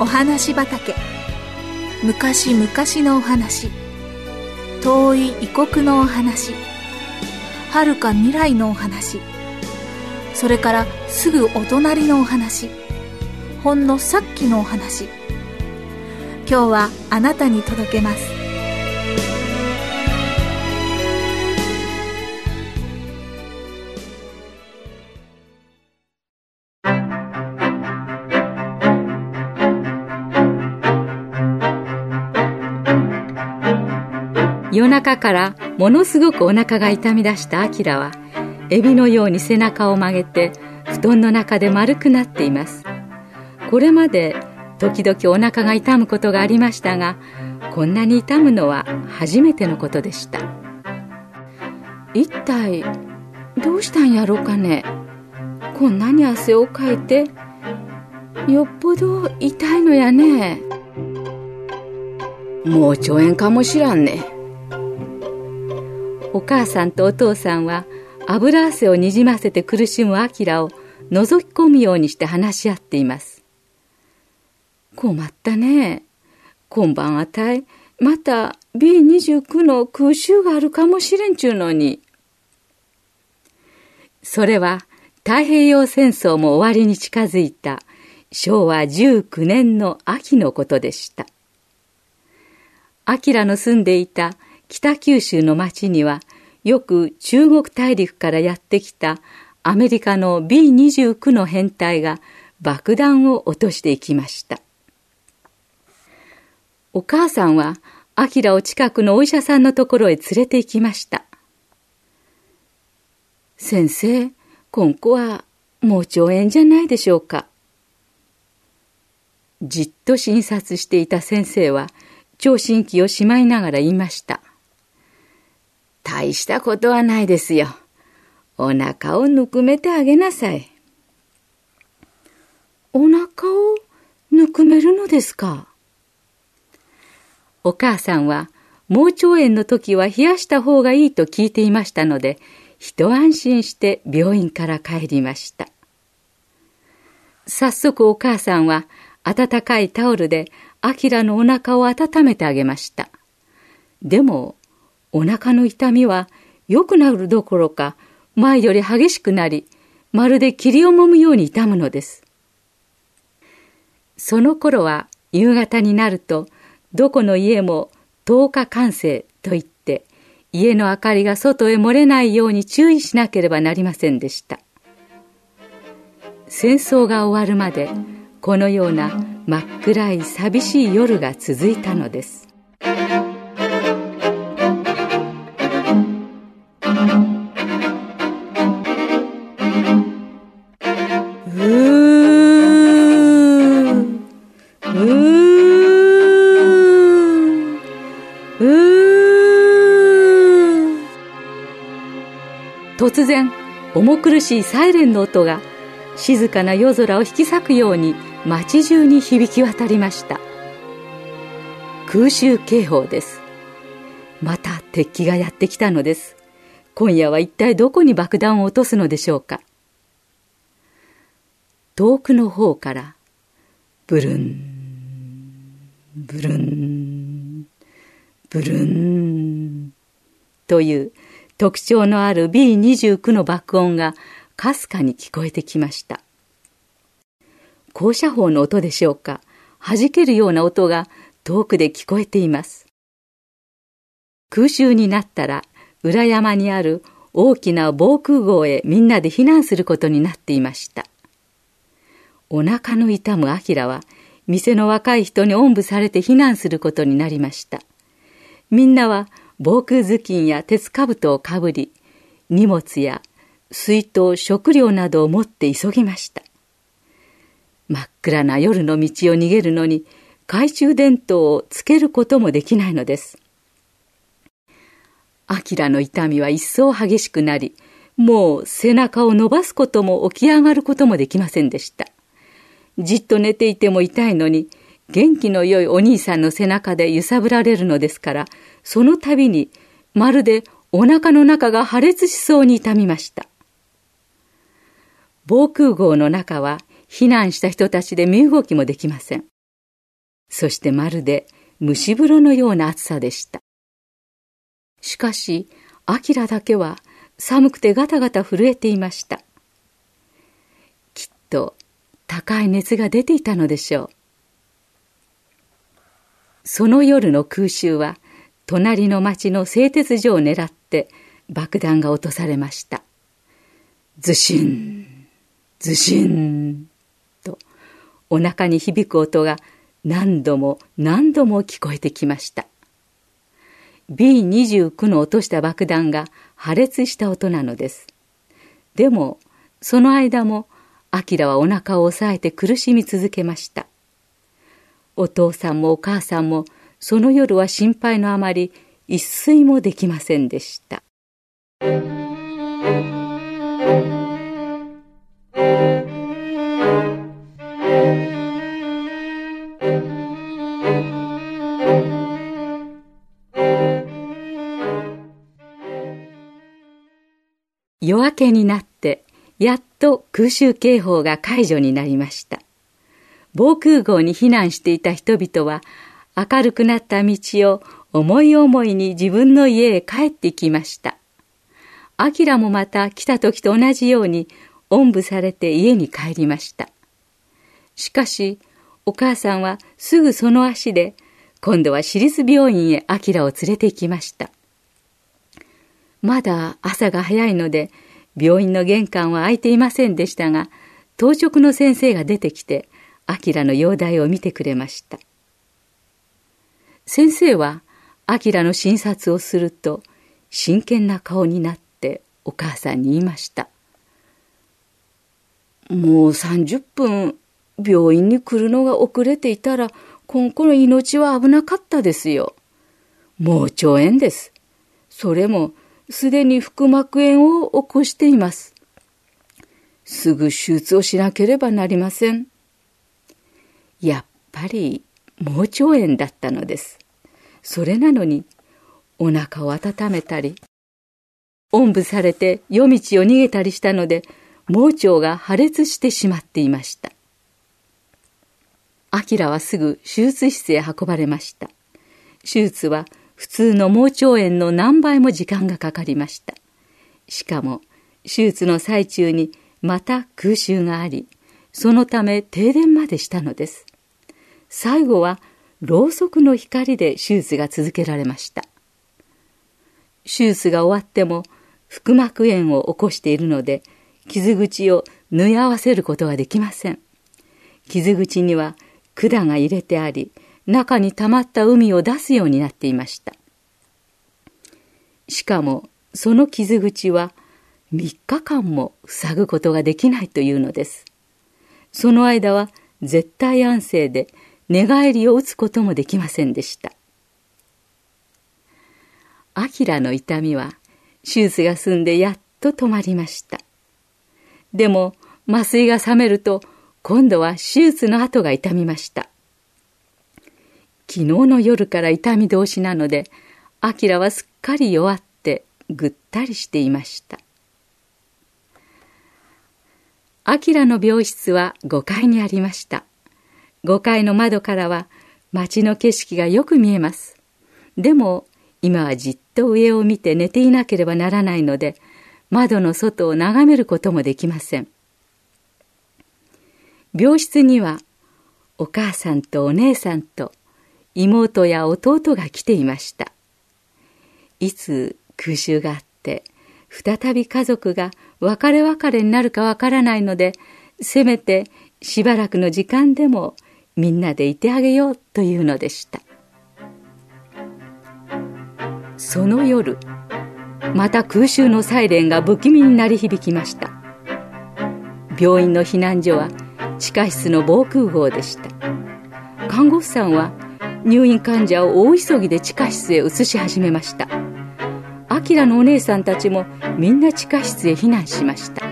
お話畑。昔々のお話。遠い異国のお話。はるか未来のお話。それからすぐお隣のお話。ほんのさっきのお話。今日はあなたに届けます。夜中からものすごくお腹が痛み出したアキラはエビのように背中を曲げて布団の中で丸くなっています。これまで時々お腹が痛むことがありましたがこんなに痛むのは初めてのことでした。一体どうしたんやろうかね。こんなに汗をかいてよっぽど痛いのやね。もう腸炎かもしらんね。お母さんとお父さんは油汗をにじませて苦しむアキラを覗き込むようにして話し合っています。困ったね。今晩あたいまた B29 の空襲があるかもしれんちゅうのに。それは太平洋戦争も終わりに近づいた昭和19年の秋のことでした。明の住んでいた北九州の町にはよく中国大陸からやってきたアメリカの B29 の編隊が爆弾を落としていきました。お母さんはアキラを近くのお医者さんのところへ連れて行きました。先生今後はもう腸炎じゃないでしょうか。じっと診察していた先生は聴診器をしまいながら言いました。大したことはないですよ。お腹をぬくめてあげなさい。お腹をぬくめるのですか？お母さんは盲腸炎の時は冷やした方がいいと聞いていましたので、一安心して病院から帰りました。早速お母さんは温かいタオルでアキラのお腹を温めてあげました。でもお腹の痛みは良くなるどころか前より激しくなり、まるで霧を揉むように痛むのです。その頃は夕方になると、どこの家も10日完成と言って、家の明かりが外へ漏れないように注意しなければなりませんでした。戦争が終わるまで、このような真っ暗い寂しい夜が続いたのです。突然重苦しいサイレンの音が静かな夜空を引き裂くように街中に響き渡りました。空襲警報です。また敵機がやってきたのです。今夜は一体どこに爆弾を落とすのでしょうか。遠くの方からブルンブルンブルンという特徴のある B29 の爆音がかすかに聞こえてきました。降車砲の音でしょうか弾けるような音が遠くで聞こえています。空襲になったら裏山にある大きな防空壕へみんなで避難することになっていました。お腹の痛むアキラは店の若い人におんぶされて避難することになりました。みんなは防空頭巾や鉄兜をかぶり、荷物や水筒、食料などを持って急ぎました。真っ暗な夜の道を逃げるのに、懐中電灯をつけることもできないのです。アキラの痛みは一層激しくなり、もう背中を伸ばすことも起き上がることもできませんでした。じっと寝ていても痛いのに、元気の良いお兄さんの背中で揺さぶられるのですから、その度にまるでお腹の中が破裂しそうに痛みました。防空壕の中は避難した人たちで身動きもできません。そしてまるで蒸し風呂のような暑さでした。しかし、アキラだけは寒くてガタガタ震えていました。きっと高い熱が出ていたのでしょう。その夜の空襲は隣の町の製鉄所を狙って爆弾が落とされました。ずしん、ずしんとお腹に響く音が何度も何度も聞こえてきました。B29 の落とした爆弾が破裂した音なのです。でも、その間も、アキラはお腹を押さえて苦しみ続けました。お父さんもお母さんも、その夜は心配のあまり、一睡もできませんでした。夜明けになってやっと空襲警報が解除になりました防空壕に避難していた人々は明るくなった道を思い思いに自分の家へ帰ってきました。アキラもまた来た時と同じようにおんぶされて家に帰りました。しかしお母さんはすぐその足で今度は私立病院へアキラを連れて行きました。まだ朝が早いので、病院の玄関は開いていませんでしたが、当直の先生が出てきて、アキラの容体を見てくれました。先生は、アキラの診察をすると、真剣な顔になってお母さんに言いました。もう30分病院に来るのが遅れていたら、この子の命は危なかったですよ。もう腸炎です。それもすでに腹膜炎を起こしています。すぐ手術をしなければなりません。やっぱり盲腸炎だったのです。それなのにお腹を温めたり、おんぶされて夜道を逃げたりしたので、盲腸が破裂してしまっていました。アキラはすぐ手術室へ運ばれました。手術は普通の盲腸炎の何倍も時間がかかりました。しかも、手術の最中にまた空襲があり、そのため停電までしたのです。最後は、ろうそくの光で手術が続けられました。手術が終わっても、腹膜炎を起こしているので、傷口を縫い合わせることができません。傷口には管が入れてあり、中に溜まった海を出すようになっていました。しかもその傷口は3日間も塞ぐことができないというのです。その間は絶対安静で寝返りを打つこともできませんでした。アキラの痛みは手術が済んでやっと止まりました。でも麻酔が覚めると今度は手術の後が痛みました。昨日の夜から痛み通しなので、アキラはすっかり弱ってぐったりしていました。アキラの病室は5階にありました。5階の窓からは街の景色がよく見えます。でも今はじっと上を見て寝ていなければならないので、窓の外を眺めることもできません。病室にはお母さんとお姉さんと妹や弟が来ていました。いつ空襲があって、再び家族が別れ別れになるかわからないので、せめてしばらくの時間でもみんなでいてあげようというのでした。その夜、また空襲のサイレンが不気味に鳴り響きました。病院の避難所は地下室の防空壕でした。看護婦さんは入院患者を大急ぎで地下室へ移し始めましたアキラのお姉さんたちもみんな地下室へ避難しました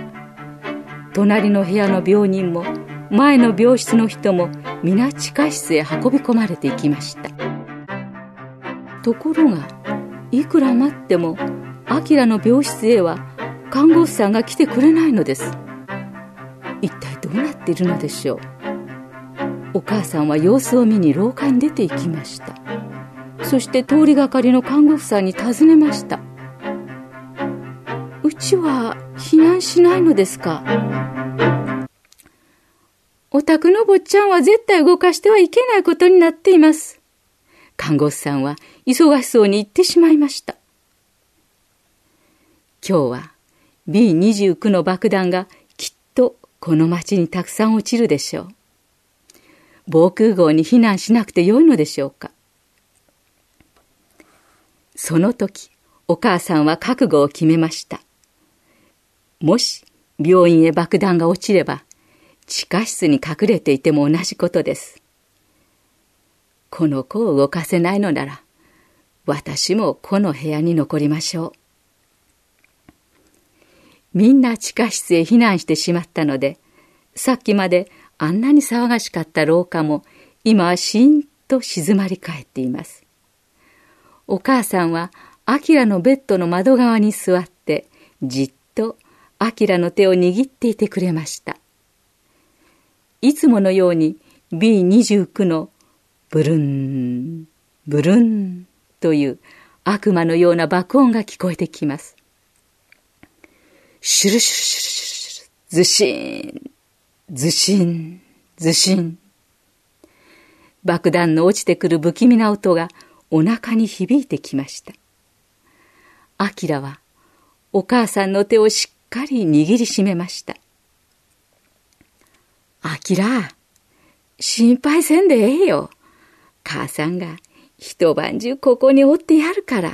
隣の部屋の病人も前の病室の人も皆地下室へ運び込まれていきました。ところがいくら待ってもアキラの病室へは看護婦さんが来てくれないのです。一体どうなっているのでしょう。お母さんは様子を見に廊下に出て行きました。そして通りがかりの看護婦さんに尋ねました。うちは避難しないのですか？お宅の坊ちゃんは絶対動かしてはいけないことになっています。看護師さんは忙しそうに言ってしまいました。今日は B29 の爆弾がきっとこの町にたくさん落ちるでしょう。防空壕に避難しなくてよいのでしょうか。その時、お母さんは覚悟を決めました。もし病院へ爆弾が落ちれば、地下室に隠れていても同じことです。この子を動かせないのなら、私もこの部屋に残りましょう。みんな地下室へ避難してしまったので、さっきまであんなに騒がしかった廊下も、今はしんと静まり返っています。お母さんは、アキラのベッドの窓側に座って、じっとアキラの手を握っていてくれました。いつものように B29 のブルン、ブルンという悪魔のような爆音が聞こえてきます。シュルシュルシュルシュル、ズシーン、ズシン、ズシン。爆弾の落ちてくる不気味な音がお腹に響いてきました。アキラはお母さんの手をしっかり握りしめました。あきら、心配せんでええよ。母さんが一晩中ここにおってやるから。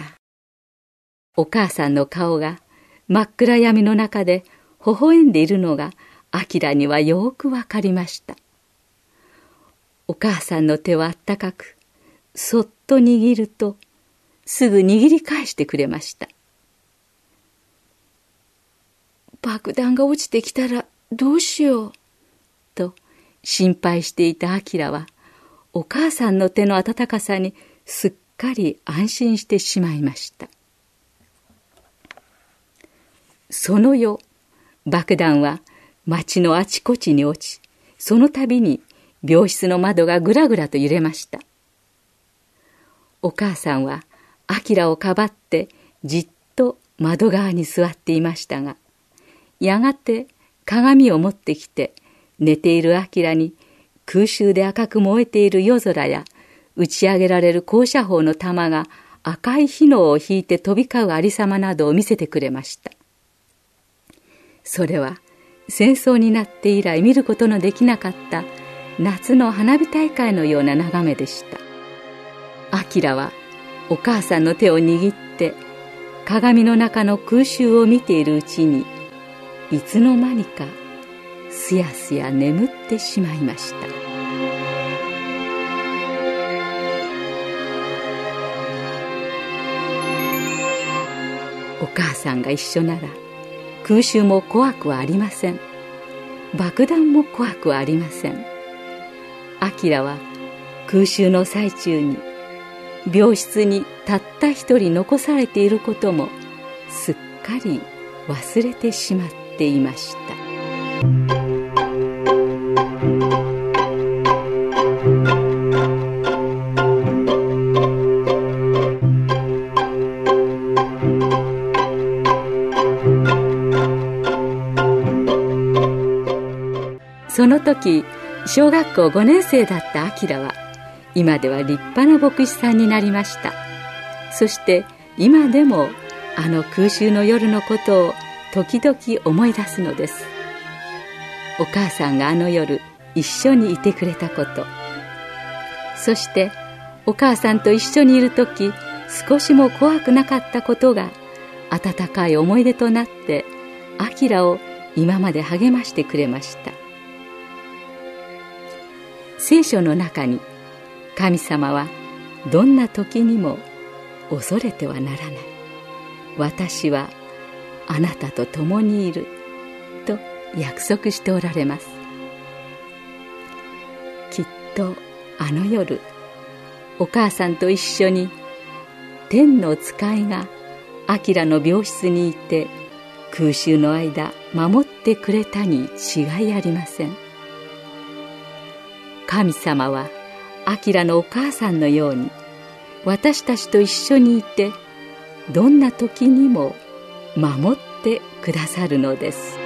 お母さんの顔が真っ暗闇の中で微笑んでいるのがあきらにはよくわかりました。お母さんの手はあったかく、そっと握ると、すぐ握り返してくれました。爆弾が落ちてきたらどうしよう。心配していたアキラはお母さんの手の温かさにすっかり安心してしまいました。その夜爆弾は町のあちこちに落ちその度に病室の窓がぐらぐらと揺れました。お母さんはアキラをかばってじっと窓側に座っていましたがやがて鏡を持ってきて寝ているアキラに空襲で赤く燃えている夜空や打ち上げられる高射砲の弾が赤い火のを引いて飛び交うありさまなどを見せてくれました。それは戦争になって以来見ることのできなかった夏の花火大会のような眺めでした。アキラはお母さんの手を握って鏡の中の空襲を見ているうちにいつの間にかすやすや眠ってしまいました。お母さんが一緒なら空襲も怖くはありません。爆弾も怖くはありません。アキラは空襲の最中に病室にたった一人残されていることもすっかり忘れてしまっていました。その時小学校5年生だったアキラは今では立派な牧師さんになりました。そして今でもあの空襲の夜のことを時々思い出すのです。お母さんがあの夜一緒にいてくれたこと。そしてお母さんと一緒にいる時少しも怖くなかったことが温かい思い出となってアキラを今まで励ましてくれました。聖書の中に神様はどんな時にも恐れてはならない。私はあなたと共にいると約束しておられます。きっとあの夜お母さんと一緒に天の使いがアキラの病室にいて空襲の間守ってくれたに違いありません。神様はアキラのお母さんのように私たちと一緒にいてどんな時にも守ってくださるのです。